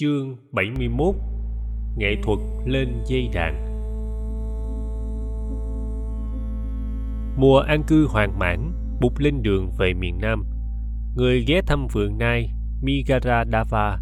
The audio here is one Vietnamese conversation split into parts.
Chương 71 Nghệ thuật lên dây đàn Mùa an cư hoàn mãn, bục lên đường về miền Nam. Người ghé thăm vườn nai Migaradava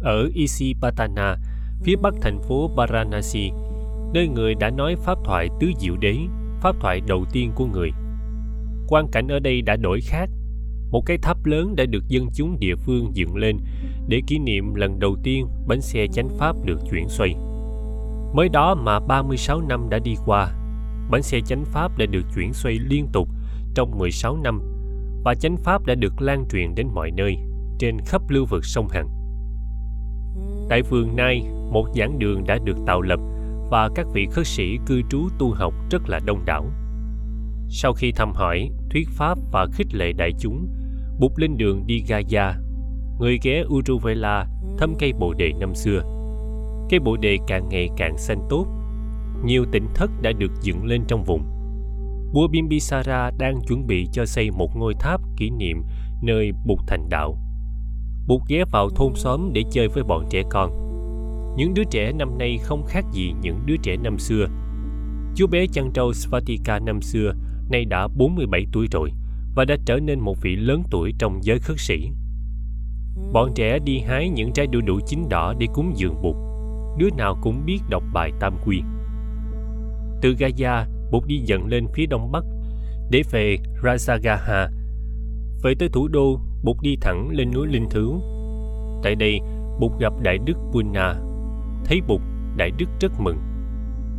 ở Isipatana, phía bắc thành phố Varanasi, nơi người đã nói pháp thoại tứ diệu đế, pháp thoại đầu tiên của người. Quan cảnh ở đây đã đổi khác một cái tháp lớn đã được dân chúng địa phương dựng lên để kỷ niệm lần đầu tiên bánh xe chánh pháp được chuyển xoay. Mới đó mà 36 năm đã đi qua, bánh xe chánh pháp đã được chuyển xoay liên tục trong 16 năm và chánh pháp đã được lan truyền đến mọi nơi trên khắp lưu vực sông Hằng. Tại vườn Nai, một giảng đường đã được tạo lập và các vị khất sĩ cư trú tu học rất là đông đảo. Sau khi thăm hỏi, thuyết pháp và khích lệ đại chúng, Bụt lên đường đi Gaia. Người ghé Uruvela thăm cây bồ đề năm xưa. Cây bồ đề càng ngày càng xanh tốt. Nhiều tỉnh thất đã được dựng lên trong vùng. Vua Bimbisara đang chuẩn bị cho xây một ngôi tháp kỷ niệm nơi Bụt thành đạo. Bụt ghé vào thôn xóm để chơi với bọn trẻ con. Những đứa trẻ năm nay không khác gì những đứa trẻ năm xưa. Chú bé chăn trâu Svatika năm xưa, nay đã 47 tuổi rồi và đã trở nên một vị lớn tuổi trong giới khất sĩ. Bọn trẻ đi hái những trái đu đủ chín đỏ để cúng dường Bụt. Đứa nào cũng biết đọc bài Tam Quy. Từ Gaya, Bụt đi dần lên phía đông bắc để về Rajagaha. Về tới thủ đô, Bụt đi thẳng lên núi Linh Thứ. Tại đây, Bụt gặp Đại Đức Punna. Thấy Bụt, Đại Đức rất mừng.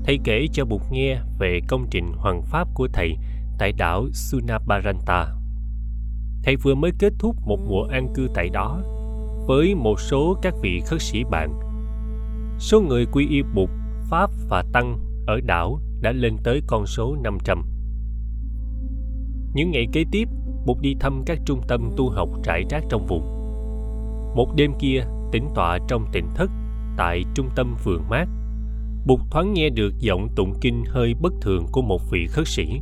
Thầy kể cho Bụt nghe về công trình hoàng pháp của thầy tại đảo Sunabaranta. Thầy vừa mới kết thúc một mùa an cư tại đó với một số các vị khất sĩ bạn. Số người quy y Bụt, Pháp và Tăng ở đảo đã lên tới con số 500. Những ngày kế tiếp, Bụt đi thăm các trung tâm tu học trải rác trong vùng. Một đêm kia, tĩnh tọa trong tỉnh thất tại trung tâm vườn mát, Bụt thoáng nghe được giọng tụng kinh hơi bất thường của một vị khất sĩ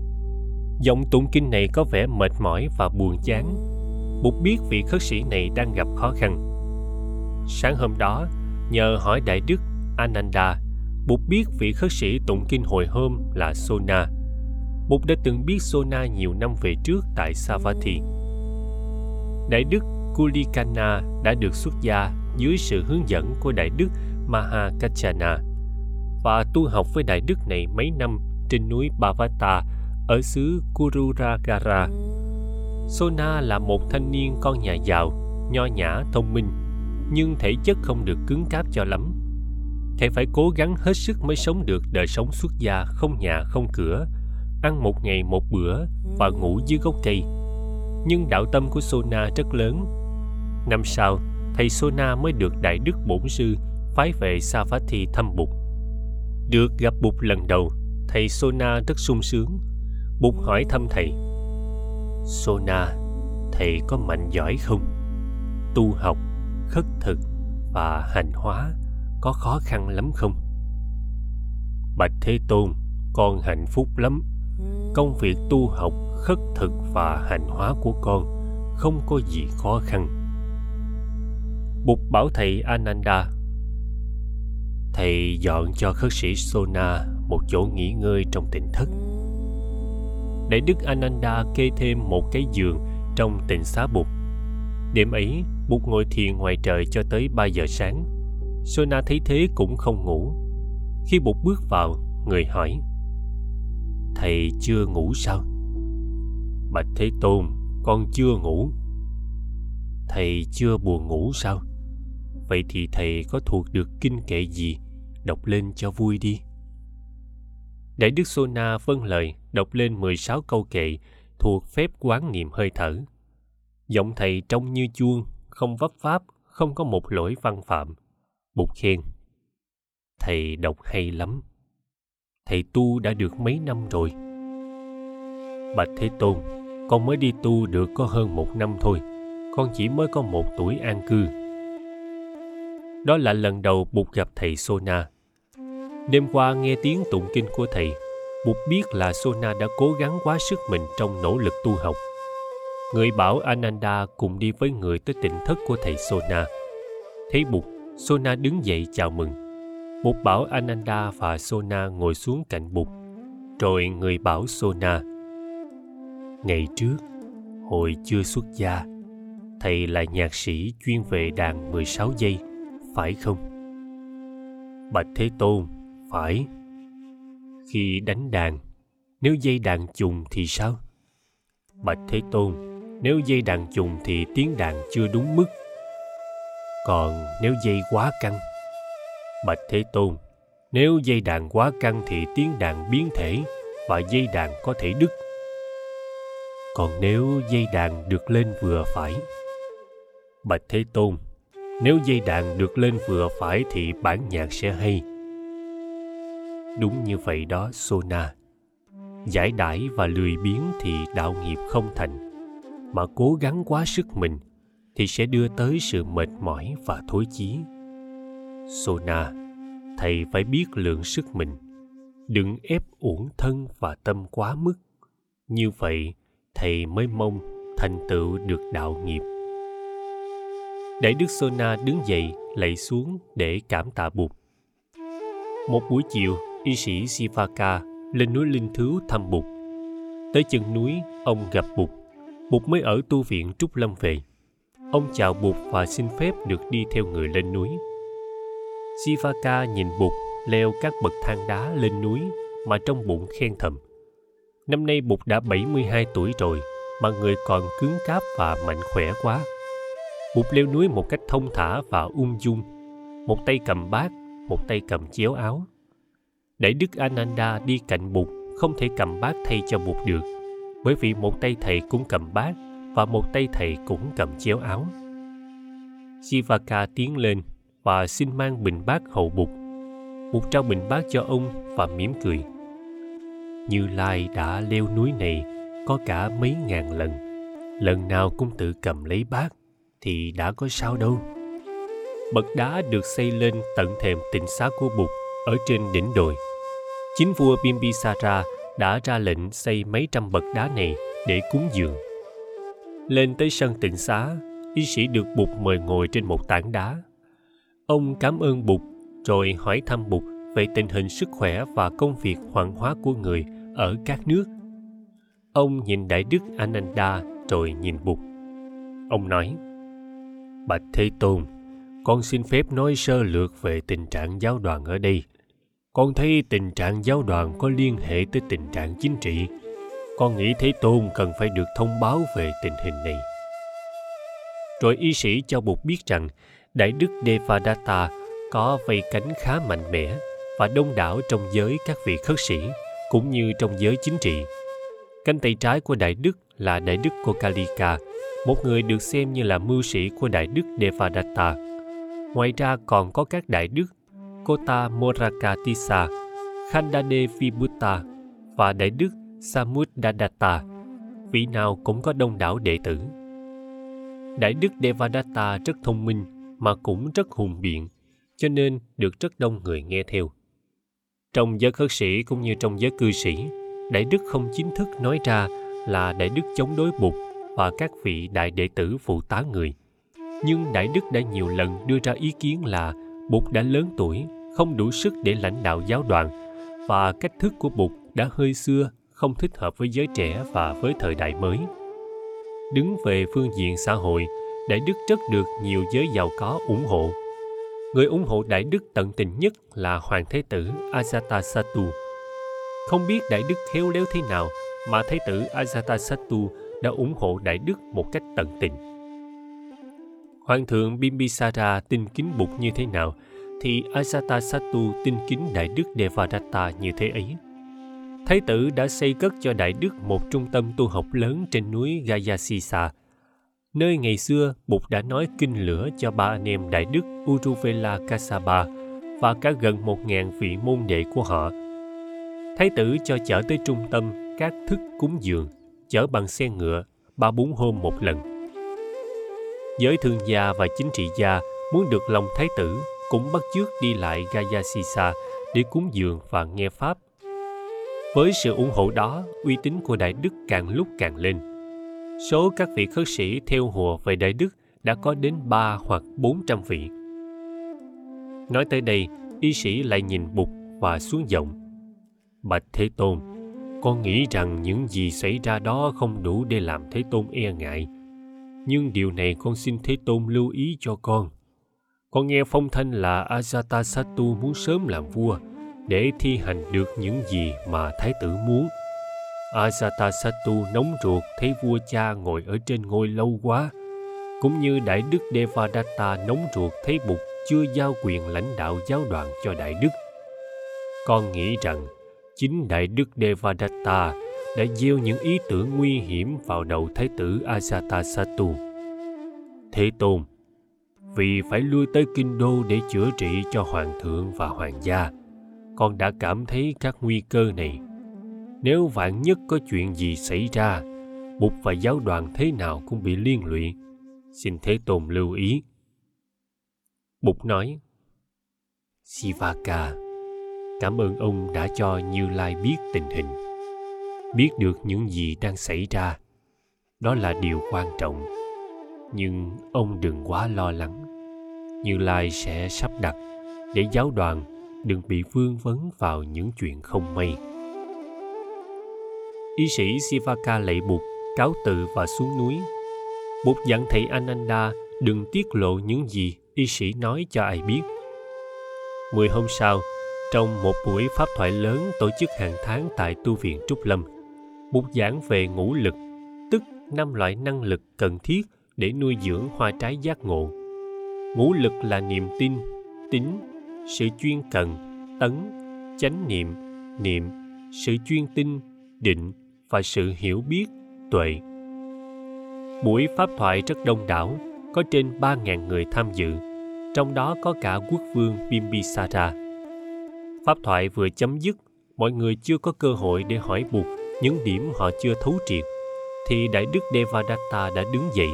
Giọng tụng kinh này có vẻ mệt mỏi và buồn chán. Bụt biết vị khất sĩ này đang gặp khó khăn. Sáng hôm đó, nhờ hỏi Đại Đức Ananda, Bụt biết vị khất sĩ tụng kinh hồi hôm là Sona. Bụt đã từng biết Sona nhiều năm về trước tại Savatthi. Đại Đức Kulikana đã được xuất gia dưới sự hướng dẫn của Đại Đức Mahakachana và tu học với Đại Đức này mấy năm trên núi Bhavata ở xứ Kururagara. Sona là một thanh niên con nhà giàu, nho nhã, thông minh, nhưng thể chất không được cứng cáp cho lắm. Thầy phải cố gắng hết sức mới sống được đời sống xuất gia không nhà không cửa, ăn một ngày một bữa và ngủ dưới gốc cây. Nhưng đạo tâm của Sona rất lớn. Năm sau, thầy Sona mới được Đại Đức Bổn Sư phái về Savatthi thăm Bụt. Được gặp Bụt lần đầu, thầy Sona rất sung sướng Bụt hỏi thăm thầy Sona, thầy có mạnh giỏi không? Tu học, khất thực và hành hóa có khó khăn lắm không? Bạch Thế Tôn, con hạnh phúc lắm. Công việc tu học, khất thực và hành hóa của con không có gì khó khăn. Bụt bảo thầy Ananda Thầy dọn cho khất sĩ Sona một chỗ nghỉ ngơi trong tỉnh thất để Đức Ananda kê thêm một cái giường trong tịnh xá Bụt. Đêm ấy, Bụt ngồi thiền ngoài trời cho tới 3 giờ sáng. Sona thấy thế cũng không ngủ. Khi Bụt bước vào, người hỏi Thầy chưa ngủ sao? Bạch Thế Tôn, con chưa ngủ. Thầy chưa buồn ngủ sao? Vậy thì thầy có thuộc được kinh kệ gì? Đọc lên cho vui đi. Đại Đức Sona vâng lời đọc lên 16 câu kệ thuộc phép quán niệm hơi thở. Giọng thầy trông như chuông, không vấp pháp, không có một lỗi văn phạm. Bụt khen. Thầy đọc hay lắm. Thầy tu đã được mấy năm rồi. Bạch Thế Tôn, con mới đi tu được có hơn một năm thôi. Con chỉ mới có một tuổi an cư. Đó là lần đầu Bụt gặp thầy Sona. Đêm qua nghe tiếng tụng kinh của thầy, Bụt biết là Sona đã cố gắng quá sức mình trong nỗ lực tu học. Người bảo Ananda cùng đi với người tới tỉnh thất của thầy Sona. Thấy Bụt, Sona đứng dậy chào mừng. Bụt bảo Ananda và Sona ngồi xuống cạnh Bụt. Rồi người bảo Sona. Ngày trước, hồi chưa xuất gia, thầy là nhạc sĩ chuyên về đàn 16 giây, phải không? Bạch Thế Tôn, phải. Khi đánh đàn, nếu dây đàn trùng thì sao? Bạch Thế Tôn, nếu dây đàn trùng thì tiếng đàn chưa đúng mức. Còn nếu dây quá căng? Bạch Thế Tôn, nếu dây đàn quá căng thì tiếng đàn biến thể và dây đàn có thể đứt. Còn nếu dây đàn được lên vừa phải? Bạch Thế Tôn, nếu dây đàn được lên vừa phải thì bản nhạc sẽ hay. Đúng như vậy đó, Sona. Giải đãi và lười biếng thì đạo nghiệp không thành, mà cố gắng quá sức mình thì sẽ đưa tới sự mệt mỏi và thối chí. Sona, thầy phải biết lượng sức mình, đừng ép uổng thân và tâm quá mức. Như vậy, thầy mới mong thành tựu được đạo nghiệp. Đại đức Sona đứng dậy lạy xuống để cảm tạ Bụt. Một buổi chiều, y sĩ Sivaka lên núi Linh Thứ thăm Bụt. Tới chân núi, ông gặp Bụt. Bụt mới ở tu viện Trúc Lâm về. Ông chào Bụt và xin phép được đi theo người lên núi. Sivaka nhìn Bụt leo các bậc thang đá lên núi mà trong bụng khen thầm. Năm nay Bụt đã 72 tuổi rồi mà người còn cứng cáp và mạnh khỏe quá. Bụt leo núi một cách thông thả và ung dung. Một tay cầm bát, một tay cầm chéo áo để đức Ananda đi cạnh Bụt không thể cầm bát thay cho Bụt được, bởi vì một tay thầy cũng cầm bát và một tay thầy cũng cầm chéo áo. Sivaka tiến lên và xin mang bình bát hậu Bụt. Bụt trao bình bát cho ông và mỉm cười. Như Lai đã leo núi này có cả mấy ngàn lần, lần nào cũng tự cầm lấy bát thì đã có sao đâu. Bậc đá được xây lên tận thềm tịnh xá của Bụt ở trên đỉnh đồi. Chính vua Bimbisara đã ra lệnh xây mấy trăm bậc đá này để cúng dường. Lên tới sân tịnh xá, y sĩ được Bụt mời ngồi trên một tảng đá. Ông cảm ơn Bụt rồi hỏi thăm Bụt về tình hình sức khỏe và công việc hoàng hóa của người ở các nước. Ông nhìn Đại Đức Ananda rồi nhìn Bụt. Ông nói, Bạch Thế Tôn, con xin phép nói sơ lược về tình trạng giáo đoàn ở đây. Con thấy tình trạng giáo đoàn có liên hệ tới tình trạng chính trị. Con nghĩ Thế Tôn cần phải được thông báo về tình hình này. Rồi y sĩ cho Bụt biết rằng Đại Đức Devadatta có vây cánh khá mạnh mẽ và đông đảo trong giới các vị khất sĩ cũng như trong giới chính trị. Cánh tay trái của Đại Đức là Đại Đức Kokalika, một người được xem như là mưu sĩ của Đại Đức Devadatta. Ngoài ra còn có các Đại Đức Kota Morakatisa, Khandade Vibhuta và Đại Đức Samudadatta, vị nào cũng có đông đảo đệ tử. Đại Đức Devadatta rất thông minh mà cũng rất hùng biện, cho nên được rất đông người nghe theo. Trong giới khất sĩ cũng như trong giới cư sĩ, Đại Đức không chính thức nói ra là Đại Đức chống đối Bụt và các vị đại đệ tử phụ tá người. Nhưng Đại Đức đã nhiều lần đưa ra ý kiến là Bụt đã lớn tuổi, không đủ sức để lãnh đạo giáo đoàn và cách thức của Bụt đã hơi xưa, không thích hợp với giới trẻ và với thời đại mới. Đứng về phương diện xã hội, Đại Đức rất được nhiều giới giàu có ủng hộ. Người ủng hộ Đại Đức tận tình nhất là Hoàng Thái tử Ajatasattu. Không biết Đại Đức khéo léo thế nào mà Thái tử Ajatasattu đã ủng hộ Đại Đức một cách tận tình. Hoàng thượng Bimbisara tin kính Bụt như thế nào, thì Ajatasattu tin kính Đại Đức Devadatta như thế ấy. Thái tử đã xây cất cho Đại Đức một trung tâm tu học lớn trên núi Gayasisa, nơi ngày xưa Bụt đã nói kinh lửa cho ba anh em Đại Đức Uruvela Kasaba và cả gần một ngàn vị môn đệ của họ. Thái tử cho chở tới trung tâm các thức cúng dường, chở bằng xe ngựa, ba bốn hôm một lần. Giới thương gia và chính trị gia muốn được lòng thái tử cũng bắt chước đi lại Gayasisa để cúng dường và nghe Pháp. Với sự ủng hộ đó, uy tín của Đại Đức càng lúc càng lên. Số các vị khất sĩ theo hùa về Đại Đức đã có đến ba hoặc bốn trăm vị. Nói tới đây, y sĩ lại nhìn bục và xuống giọng. Bạch Thế Tôn, con nghĩ rằng những gì xảy ra đó không đủ để làm Thế Tôn e ngại. Nhưng điều này con xin Thế Tôn lưu ý cho con. Con nghe phong thanh là Ajatasattu muốn sớm làm vua để thi hành được những gì mà Thái tử muốn. Ajatasattu nóng ruột thấy vua cha ngồi ở trên ngôi lâu quá, cũng như Đại Đức Devadatta nóng ruột thấy Bụt chưa giao quyền lãnh đạo giáo đoàn cho Đại Đức. Con nghĩ rằng chính Đại Đức Devadatta đã gieo những ý tưởng nguy hiểm vào đầu Thái tử Ajatasattu. Thế Tôn, vì phải lui tới kinh đô để chữa trị cho hoàng thượng và hoàng gia, con đã cảm thấy các nguy cơ này. Nếu vạn nhất có chuyện gì xảy ra, mục và giáo đoàn thế nào cũng bị liên lụy. Xin Thế Tôn lưu ý. mục nói, Sivaka, cảm ơn ông đã cho Như Lai biết tình hình, biết được những gì đang xảy ra. Đó là điều quan trọng. Nhưng ông đừng quá lo lắng. Như Lai sẽ sắp đặt để giáo đoàn đừng bị vương vấn vào những chuyện không may. Y sĩ Sivaka lạy buộc cáo từ và xuống núi. Bụt dặn thầy Ananda đừng tiết lộ những gì y sĩ nói cho ai biết. Mười hôm sau, trong một buổi pháp thoại lớn tổ chức hàng tháng tại tu viện Trúc Lâm, Bụt giảng về ngũ lực, tức năm loại năng lực cần thiết để nuôi dưỡng hoa trái giác ngộ. Ngũ lực là niềm tin, tính, sự chuyên cần, tấn, chánh niệm, niệm, sự chuyên tinh, định và sự hiểu biết, tuệ. Buổi pháp thoại rất đông đảo, có trên 3.000 người tham dự, trong đó có cả quốc vương Bimbisara. Pháp thoại vừa chấm dứt, mọi người chưa có cơ hội để hỏi buộc những điểm họ chưa thấu triệt, thì Đại Đức Devadatta đã đứng dậy.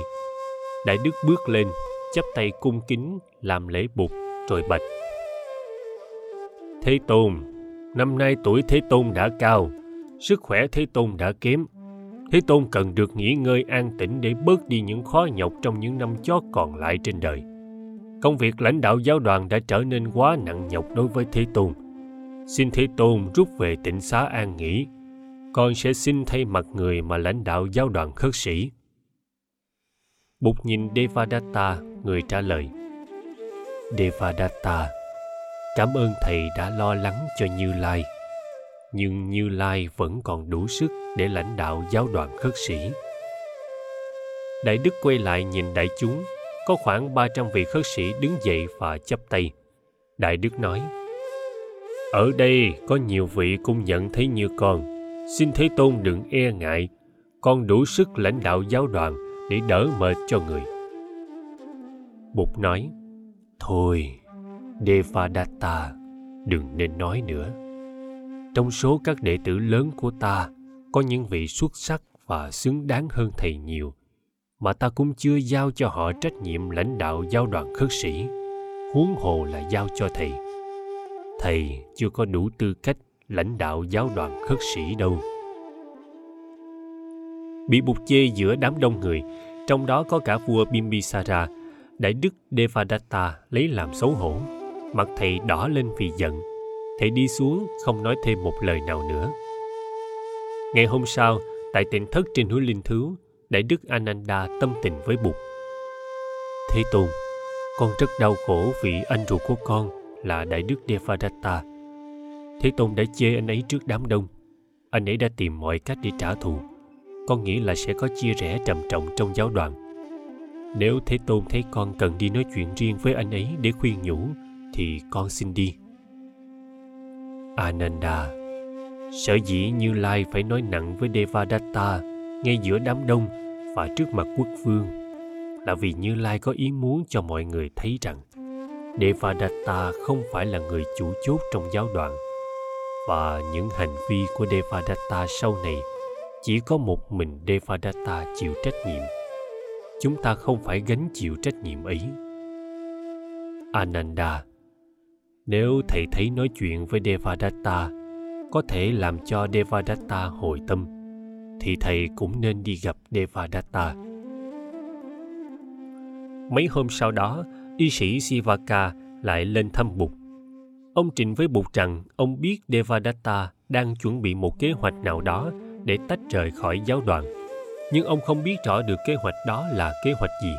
Đại Đức bước lên, chắp tay cung kính làm lễ bục rồi bạch Thế Tôn, năm nay tuổi Thế Tôn đã cao, sức khỏe Thế Tôn đã kém. Thế Tôn cần được nghỉ ngơi an tĩnh để bớt đi những khó nhọc trong những năm chót còn lại trên đời. Công việc lãnh đạo giáo đoàn đã trở nên quá nặng nhọc đối với Thế Tôn. Xin Thế Tôn rút về tịnh xá an nghỉ. Con sẽ xin thay mặt người mà lãnh đạo giáo đoàn khất sĩ. Bụt nhìn Devadatta, người trả lời. Devadatta, Cảm ơn thầy đã lo lắng cho Như Lai. Nhưng Như Lai vẫn còn đủ sức để lãnh đạo giáo đoàn khất sĩ. Đại Đức quay lại nhìn đại chúng, có khoảng 300 vị khất sĩ đứng dậy và chắp tay. Đại Đức nói, Ở đây có nhiều vị cũng nhận thấy như con. Xin Thế Tôn đừng e ngại, con đủ sức lãnh đạo giáo đoàn để đỡ mệt cho người. Bụt nói, Thôi, Devadatta, đừng nên nói nữa. Trong số các đệ tử lớn của ta, có những vị xuất sắc và xứng đáng hơn thầy nhiều, mà ta cũng chưa giao cho họ trách nhiệm lãnh đạo giáo đoàn khất sĩ, huống hồ là giao cho thầy. Thầy chưa có đủ tư cách lãnh đạo giáo đoàn khất sĩ đâu. Bị bục chê giữa đám đông người, trong đó có cả vua Bimbisara, đại đức Devadatta lấy làm xấu hổ. Mặt thầy đỏ lên vì giận thầy đi xuống không nói thêm một lời nào nữa. Ngày hôm sau tại tỉnh thất trên núi linh Thứ đại đức ananda tâm tình với bụt thế tôn con rất đau khổ vì anh ruột của con là đại đức devadatta. Thế tôn đã chê anh ấy trước đám đông. Anh ấy đã tìm mọi cách để trả thù con nghĩ là sẽ có chia rẽ trầm trọng trong giáo đoàn. Nếu thế tôn thấy con cần đi nói chuyện riêng với anh ấy để khuyên nhủ, thì con xin đi. Ananda, sở dĩ như lai phải nói nặng với devadatta ngay giữa đám đông và trước mặt quốc vương là vì như lai có ý muốn cho mọi người thấy rằng devadatta không phải là người chủ chốt trong giáo đoàn và những hành vi của devadatta sau này chỉ có một mình devadatta chịu trách nhiệm chúng ta không phải gánh chịu trách nhiệm ấy ananda nếu thầy thấy nói chuyện với Devadatta có thể làm cho Devadatta hồi tâm, thì thầy cũng nên đi gặp Devadatta. Mấy hôm sau đó, y sĩ Sivaka lại lên thăm Bụt. Ông trình với Bụt rằng ông biết Devadatta đang chuẩn bị một kế hoạch nào đó để tách rời khỏi giáo đoàn. Nhưng ông không biết rõ được kế hoạch đó là kế hoạch gì.